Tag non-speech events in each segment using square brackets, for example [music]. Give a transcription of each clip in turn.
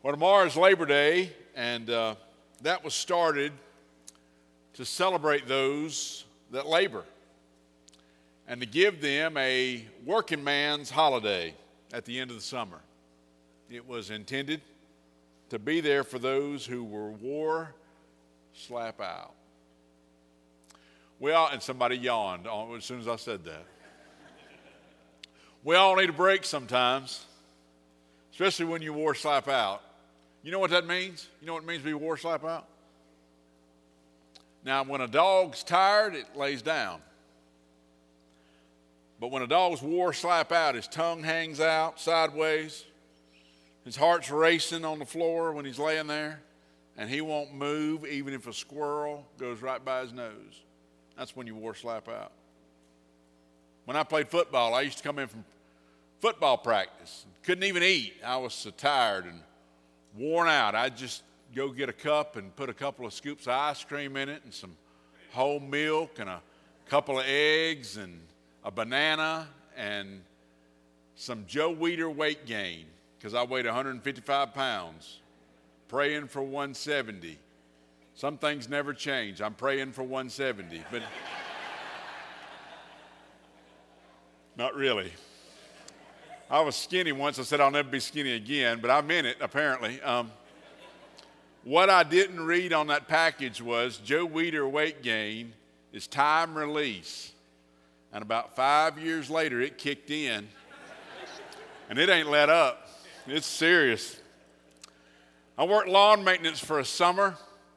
Well, tomorrow is Labor Day, and uh, that was started to celebrate those that labor and to give them a working man's holiday at the end of the summer. It was intended to be there for those who were war slap out. We all, and somebody yawned as soon as I said that. We all need a break sometimes, especially when you war slap out. You know what that means? You know what it means to be war slap out? Now, when a dog's tired, it lays down. But when a dog's war slap out, his tongue hangs out sideways, his heart's racing on the floor when he's laying there, and he won't move even if a squirrel goes right by his nose. That's when you war slap out. When I played football, I used to come in from football practice, couldn't even eat. I was so tired and worn out. I'd just go get a cup and put a couple of scoops of ice cream in it and some whole milk and a couple of eggs and a banana and some Joe Weider weight gain because I weighed 155 pounds, praying for 170. Some things never change. I'm praying for 170, but [laughs] not really. I was skinny once. I said I'll never be skinny again, but I meant it apparently. Um, what I didn't read on that package was Joe Weider weight gain is time release. And about five years later, it kicked in. and it ain't let up. It's serious. I worked lawn maintenance for a summer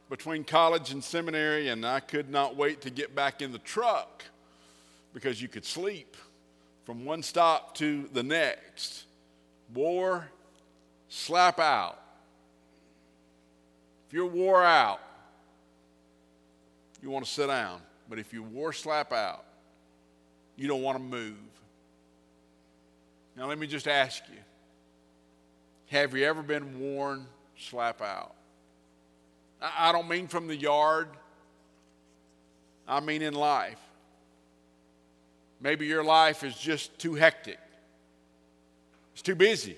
between college and seminary, and I could not wait to get back in the truck because you could sleep from one stop to the next. Wore, slap out. If you're wore out, you want to sit down. But if you wore slap out, you don't want to move. Now, let me just ask you have you ever been worn slap out? I don't mean from the yard, I mean in life. Maybe your life is just too hectic, it's too busy.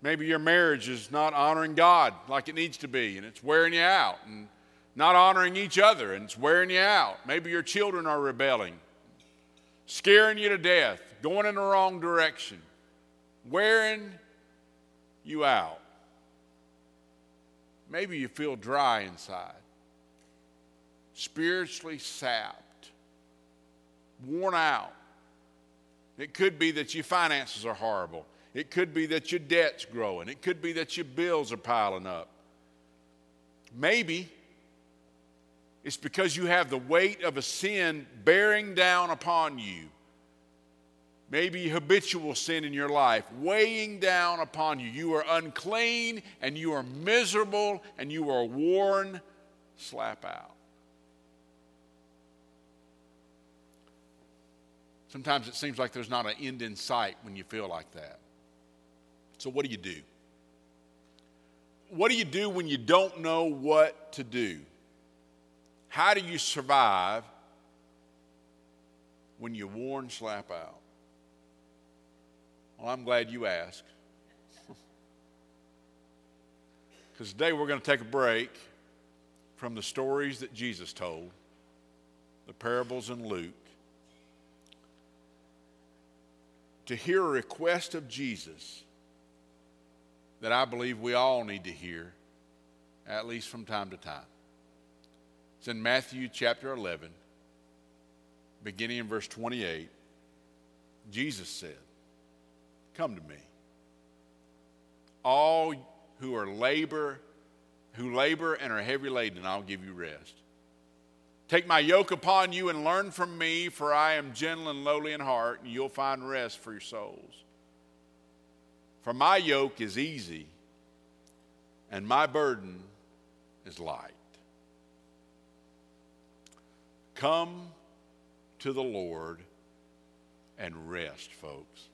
Maybe your marriage is not honoring God like it needs to be, and it's wearing you out, and not honoring each other, and it's wearing you out. Maybe your children are rebelling, scaring you to death, going in the wrong direction, wearing you out. Maybe you feel dry inside, spiritually sapped worn out. It could be that your finances are horrible. It could be that your debt's growing. It could be that your bills are piling up. Maybe it's because you have the weight of a sin bearing down upon you. Maybe habitual sin in your life weighing down upon you. You are unclean and you are miserable and you are worn slap out. Sometimes it seems like there's not an end in sight when you feel like that. So, what do you do? What do you do when you don't know what to do? How do you survive when you're worn slap out? Well, I'm glad you asked. [laughs] Because today we're going to take a break from the stories that Jesus told, the parables in Luke, to hear a request of Jesus that I believe we all need to hear, at least from time to time. It's in Matthew chapter 11, beginning in verse 28. Jesus said, Come to me. All who are labor, who labor and are heavy laden, I'll give you rest. Take my yoke upon you and learn from me, for I am gentle and lowly in heart, and you'll find rest for your souls. For my yoke is easy, and my burden is light. Come to the Lord and rest, folks.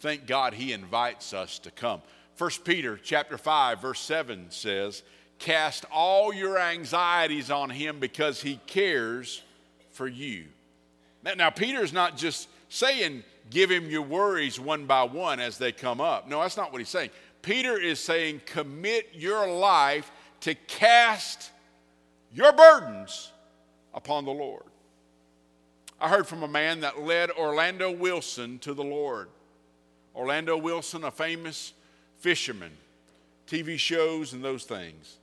Thank God he invites us to come. 1 Peter chapter 5 verse 7 says, Cast all your anxieties on him because he cares for you. Now, now Peter is not just saying give him your worries one by one as they come up. No, that's not what he's saying. Peter is saying commit your life to cast your burdens upon the Lord. I heard from a man that led Orlando Wilson to the Lord. Orlando Wilson, a famous fisherman, TV shows and those things.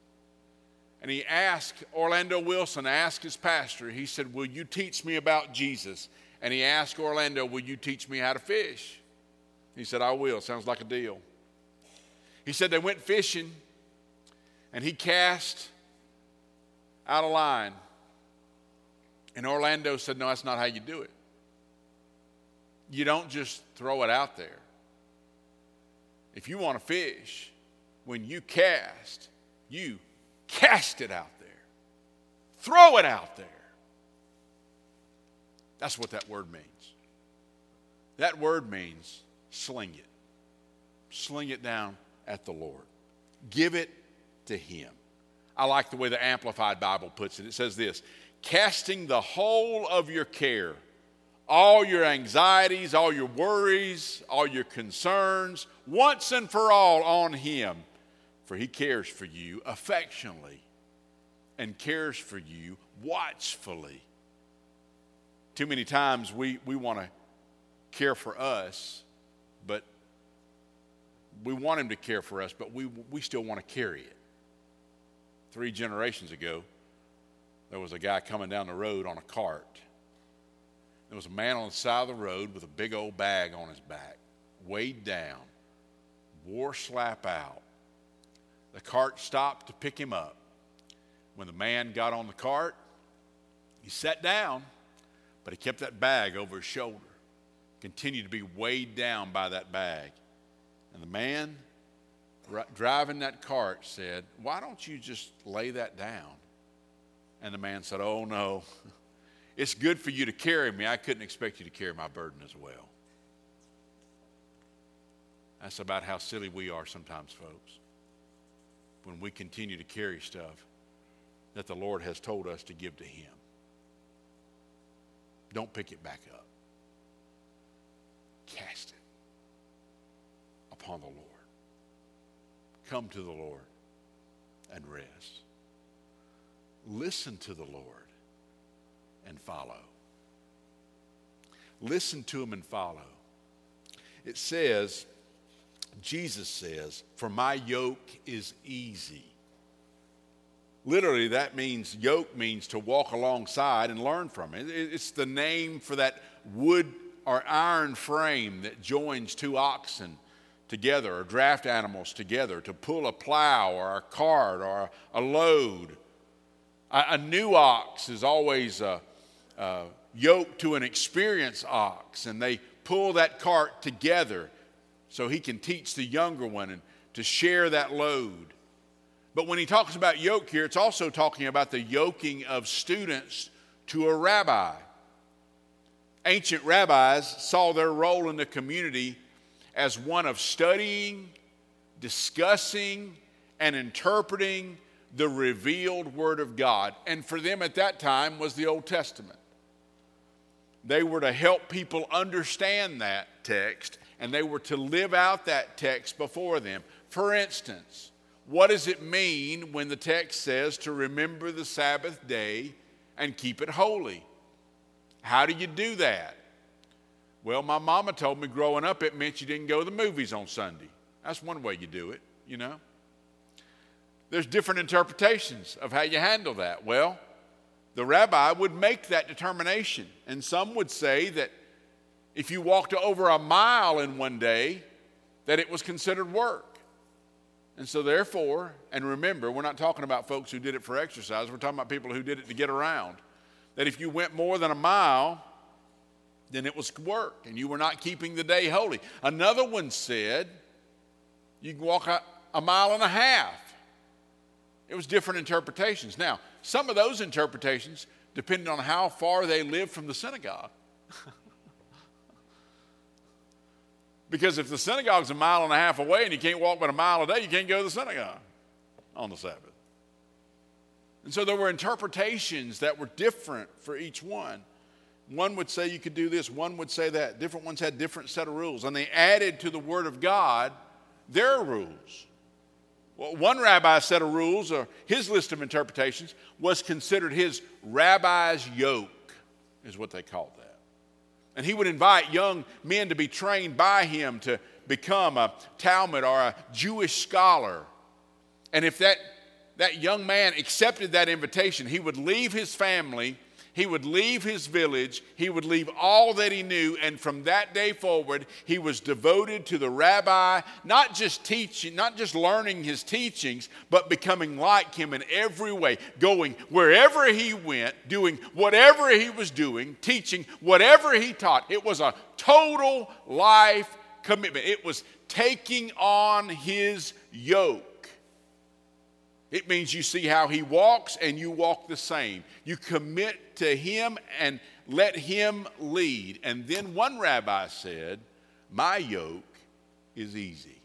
And he asked, Orlando Wilson asked his pastor, he said, Will you teach me about Jesus? And he asked Orlando, Will you teach me how to fish? He said, I will. Sounds like a deal. He said they went fishing and he cast out a line. And Orlando said, No, that's not how you do it. You don't just throw it out there. If you want to fish, when you cast, you Cast it out there. Throw it out there. That's what that word means. That word means sling it. Sling it down at the Lord. Give it to Him. I like the way the Amplified Bible puts it. It says this casting the whole of your care, all your anxieties, all your worries, all your concerns, once and for all on Him for he cares for you affectionately and cares for you watchfully. Too many times we, we want to care for us, but we want him to care for us, but we, we still want to carry it. Three generations ago, there was a guy coming down the road on a cart. There was a man on the side of the road with a big old bag on his back, weighed down, wore slap out, the cart stopped to pick him up. When the man got on the cart, he sat down, but he kept that bag over his shoulder, continued to be weighed down by that bag. And the man driving that cart said, Why don't you just lay that down? And the man said, Oh, no. [laughs] It's good for you to carry me. I couldn't expect you to carry my burden as well. That's about how silly we are sometimes, folks when we continue to carry stuff that the Lord has told us to give to Him. Don't pick it back up. Cast it upon the Lord. Come to the Lord and rest. Listen to the Lord and follow. Listen to Him and follow. It says, Jesus says, For my yoke is easy. Literally, that means yoke means to walk alongside and learn from it. It's the name for that wood or iron frame that joins two oxen together or draft animals together to pull a plow or a cart or a load. A, new ox is always a, a yoked to an experienced ox, and they pull that cart together so he can teach the younger one and to share that load. But when he talks about yoke here, it's also talking about the yoking of students to a rabbi. Ancient rabbis saw their role in the community as one of studying, discussing, and interpreting the revealed Word of God. And for them at that time was the Old Testament. They were to help people understand that text and they were to live out that text before them. For instance, what does it mean when the text says to remember the Sabbath day and keep it holy? How do you do that? Well, my mama told me growing up it meant you didn't go to the movies on Sunday. That's one way you do it, you know. There's different interpretations of how you handle that. Well, the rabbi would make that determination, and some would say that if you walked over a mile in one day, that it was considered work. And so, therefore, and remember, we're not talking about folks who did it for exercise, we're talking about people who did it to get around. That if you went more than a mile, then it was work and you were not keeping the day holy. Another one said you can walk a, a mile and a half. It was different interpretations. Now, some of those interpretations depended on how far they lived from the synagogue. [laughs] Because if the synagogue's a mile and a half away and you can't walk but a mile a day, you can't go to the synagogue on the Sabbath. And so there were interpretations that were different for each one. One would say you could do this, one would say that. Different ones had different set of rules. And they added to the Word of God their rules. Well, one rabbi's set of rules, or his list of interpretations, was considered his rabbi's yoke, is what they called that. And he would invite young men to be trained by him to become a Talmud or a Jewish scholar. And if that, that young man accepted that invitation, he would leave his family he would leave his village, he would leave all that he knew, and from that day forward, he was devoted to the rabbi, not just teaching, not just learning his teachings, but becoming like him in every way, going wherever he went, doing whatever he was doing, teaching whatever he taught. It was a total life commitment, it was taking on his yoke. It means you see how he walks and you walk the same. You commit to him and let him lead. And then one rabbi said, My yoke is easy.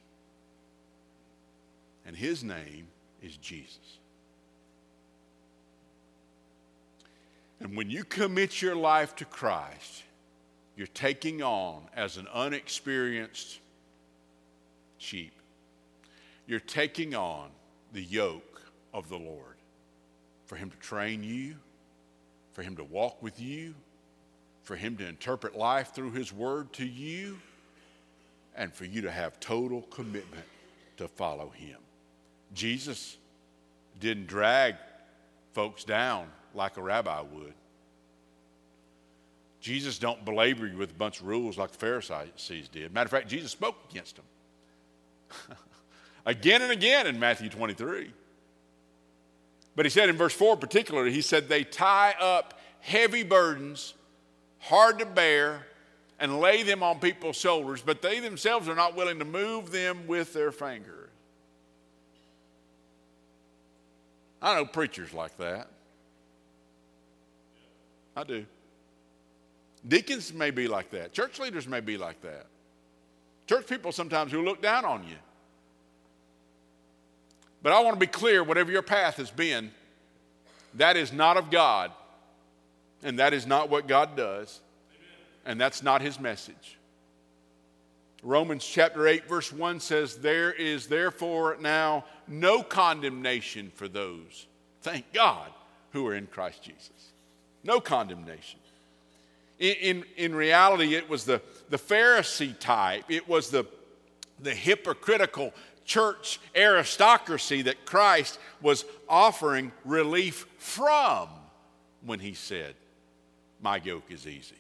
And his name is Jesus. And when you commit your life to Christ, you're taking on as an unexperienced sheep, you're taking on the yoke of the Lord, for Him to train you, for Him to walk with you, for Him to interpret life through His Word to you, and for you to have total commitment to follow Him. Jesus didn't drag folks down like a rabbi would. Jesus don't belabor you with a bunch of rules like the Pharisees did. Matter of fact, Jesus spoke against them [laughs] again and again in Matthew 23. But he said in verse 4 particularly, he said, they tie up heavy burdens, hard to bear, and lay them on people's shoulders, but they themselves are not willing to move them with their fingers. I know preachers like that. I do. Deacons may be like that. Church leaders may be like that. Church people sometimes who look down on you. But I want to be clear whatever your path has been, that is not of God, and that is not what God does, and that's not His message. Romans chapter 8, verse 1 says, There is therefore now no condemnation for those, thank God, who are in Christ Jesus. No condemnation. In, in, in reality, it was the, the Pharisee type, it was the, the hypocritical church aristocracy that Christ was offering relief from when he said, My yoke is easy.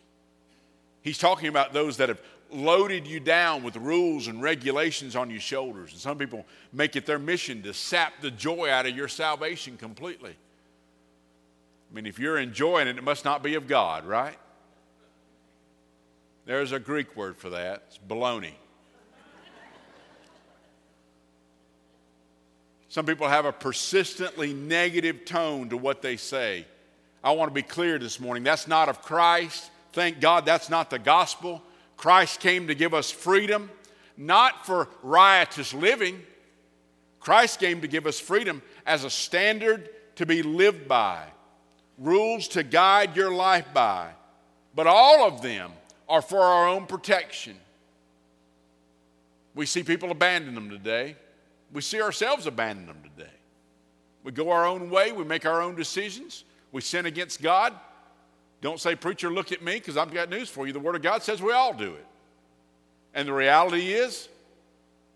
He's talking about those that have loaded you down with rules and regulations on your shoulders. And some people make it their mission to sap the joy out of your salvation completely. I mean, if you're enjoying it, it must not be of God, right? There's a Greek word for that. It's baloney. Some people have a persistently negative tone to what they say. I want to be clear this morning. That's not of Christ. Thank God that's not the gospel. Christ came to give us freedom, not for riotous living. Christ came to give us freedom as a standard to be lived by, rules to guide your life by. But all of them are for our own protection. We see people abandon them today. We see ourselves abandon them today. We go our own way, we make our own decisions, we sin against God. Don't say, Preacher, look at me, because I've got news for you. The Word of God says we all do it. And the reality is,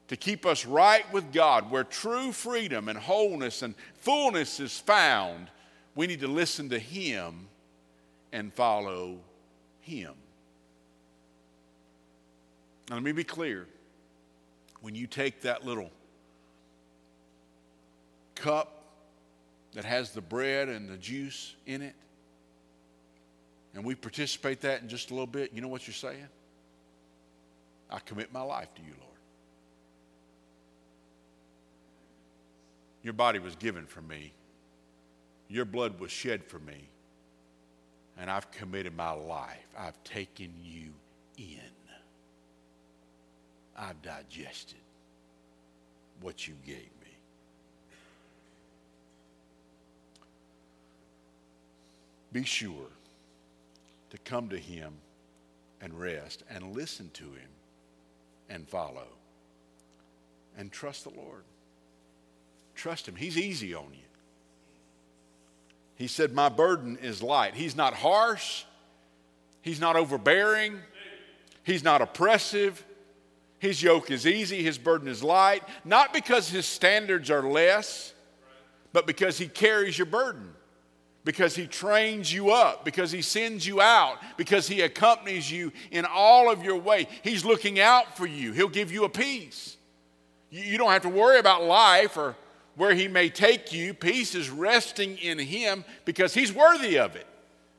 to keep us right with God, where true freedom and wholeness and fullness is found, we need to listen to Him and follow Him. Now, let me be clear. When you take that little cup that has the bread and the juice in it, and we participate that in just a little bit, you know what you're saying? I commit my life to you, Lord. Your body was given for me. Your blood was shed for me. And I've committed my life. I've taken you in. I've digested what you gave be sure to come to Him and rest and listen to Him and follow and trust the Lord. Trust Him. He's easy on you. He said, My burden is light. He's not harsh, He's not overbearing, He's not oppressive. His yoke is easy, His burden is light, not because His standards are less, but because He carries your burden because he trains you up, because he sends you out, because he accompanies you in all of your way. He's looking out for you. He'll give you a peace. You don't have to worry about life or where he may take you. Peace is resting in him because he's worthy of it.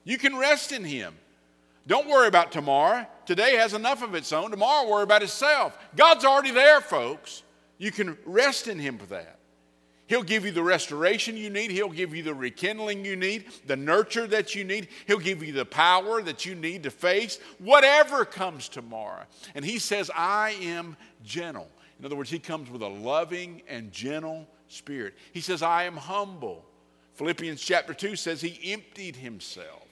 You can rest in him. Don't worry about tomorrow. Today has enough of its own. Tomorrow, worry about itself. God's already there, folks. You can rest in him for that. He'll give you the restoration you need. He'll give you the rekindling you need, the nurture that you need. He'll give you the power that you need to face whatever comes tomorrow. And He says, I am gentle. In other words, He comes with a loving and gentle spirit. He says, I am humble. Philippians chapter 2 says He emptied Himself,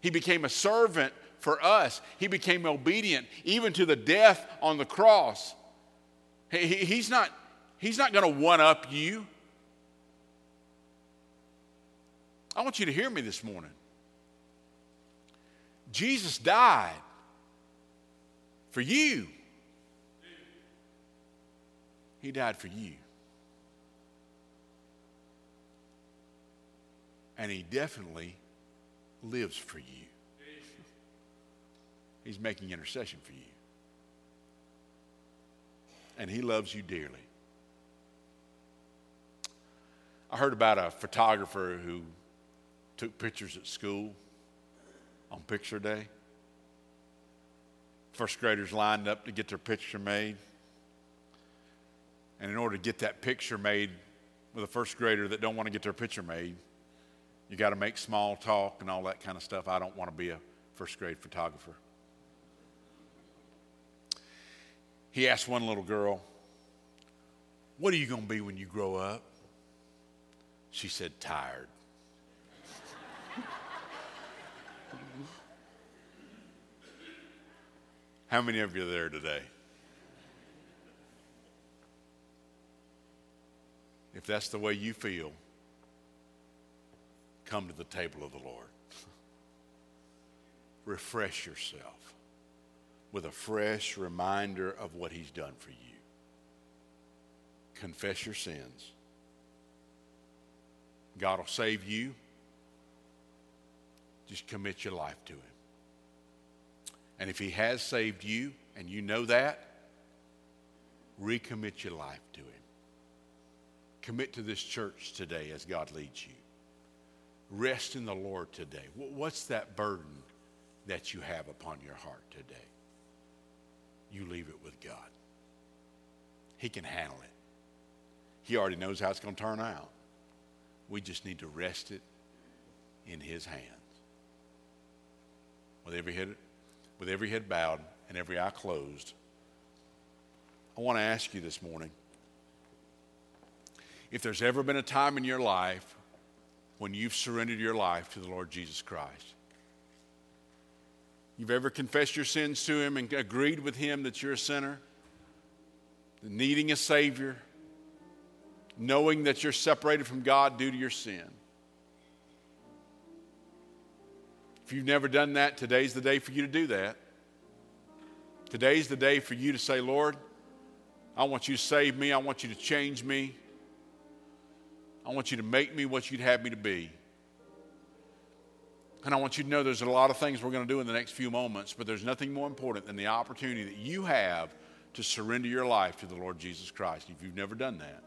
He became a servant for us, He became obedient even to the death on the cross. He's not He's not going to one up you. I want you to hear me this morning. Jesus died for you. He died for you. And he definitely lives for you. He's making intercession for you. And he loves you dearly. I heard about a photographer who took pictures at school on picture day. First graders lined up to get their picture made. And in order to get that picture made with a first grader that don't want to get their picture made, you got to make small talk and all that kind of stuff. I don't want to be a first grade photographer. He asked one little girl, What are you going to be when you grow up? She said, tired. How many of you are there today? If that's the way you feel, come to the table of the Lord. Refresh yourself with a fresh reminder of what He's done for you. Confess your sins God will save you. Just commit your life to Him. And if He has saved you and you know that, recommit your life to Him. Commit to this church today as God leads you. Rest in the Lord today. What's that burden that you have upon your heart today? You leave it with God. He can handle it. He already knows how it's going to turn out. We just need to rest it in His hands. With every head, with every head bowed and every eye closed, I want to ask you this morning if there's ever been a time in your life when you've surrendered your life to the Lord Jesus Christ. You've ever confessed your sins to Him and agreed with Him that you're a sinner, needing a Savior, knowing that you're separated from God due to your sin. If you've never done that, today's the day for you to do that. Today's the day for you to say, Lord, I want you to save me. I want you to change me. I want you to make me what you'd have me to be. And I want you to know there's a lot of things we're going to do in the next few moments, but there's nothing more important than the opportunity that you have to surrender your life to the Lord Jesus Christ. If you've never done that,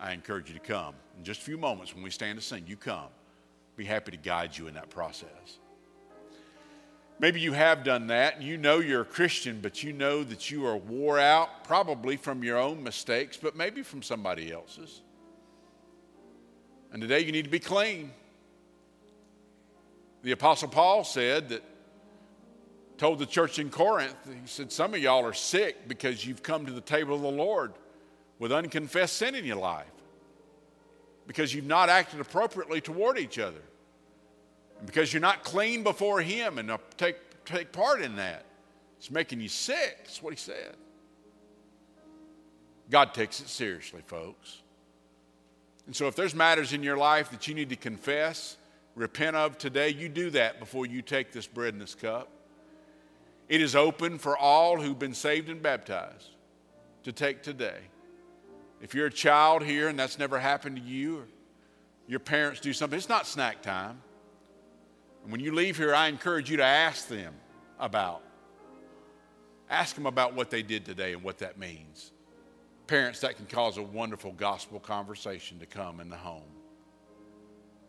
I encourage you to come. In just a few moments when we stand to sing, you come. Be happy to guide you in that process. Maybe you have done that and you know you're a Christian, but you know that you are wore out, probably from your own mistakes, but maybe from somebody else's. And today you need to be clean. The Apostle Paul said that, told the church in Corinth, he said, Some of y'all are sick because you've come to the table of the Lord with unconfessed sin in your life because you've not acted appropriately toward each other. And because you're not clean before Him and take, take part in that, it's making you sick. That's what He said. God takes it seriously, folks. And so if there's matters in your life that you need to confess, repent of today, you do that before you take this bread and this cup. It is open for all who've been saved and baptized to take today. If you're a child here and that's never happened to you, or your parents do something, it's not snack time. And when you leave here, I encourage you to ask them about. Ask them about what they did today and what that means. Parents, that can cause a wonderful gospel conversation to come in the home.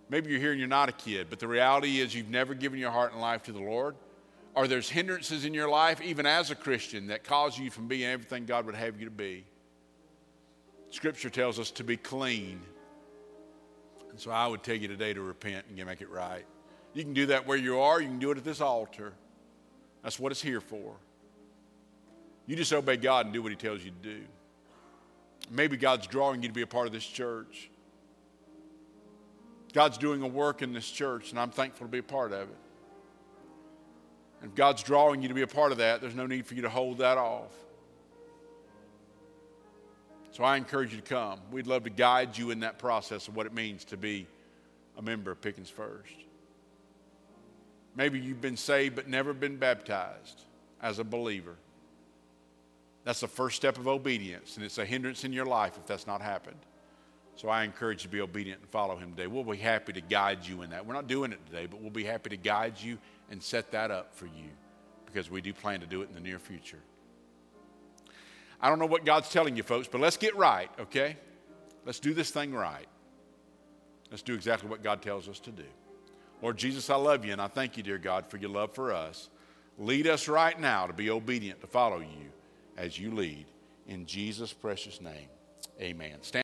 Maybe you're here and you're not a kid, but the reality is you've never given your heart and life to the Lord, or there's hindrances in your life, even as a Christian, that cause you from being everything God would have you to be. Scripture tells us to be clean. And so I would tell you today to repent and make it right. You can do that where you are, you can do it at this altar. That's what it's here for. You just obey God and do what He tells you to do. Maybe God's drawing you to be a part of this church. God's doing a work in this church, and I'm thankful to be a part of it. And if God's drawing you to be a part of that, there's no need for you to hold that off. So I encourage you to come. We'd love to guide you in that process of what it means to be a member of Pickens First. Maybe you've been saved but never been baptized as a believer. That's the first step of obedience, and it's a hindrance in your life if that's not happened. So I encourage you to be obedient and follow him today. We'll be happy to guide you in that. We're not doing it today, but we'll be happy to guide you and set that up for you because we do plan to do it in the near future. I don't know what God's telling you, folks, but let's get right, okay? Let's do this thing right. Let's do exactly what God tells us to do. Lord Jesus, I love you, and I thank you, dear God, for your love for us. Lead us right now to be obedient, to follow you as you lead. In Jesus' precious name, amen. Stand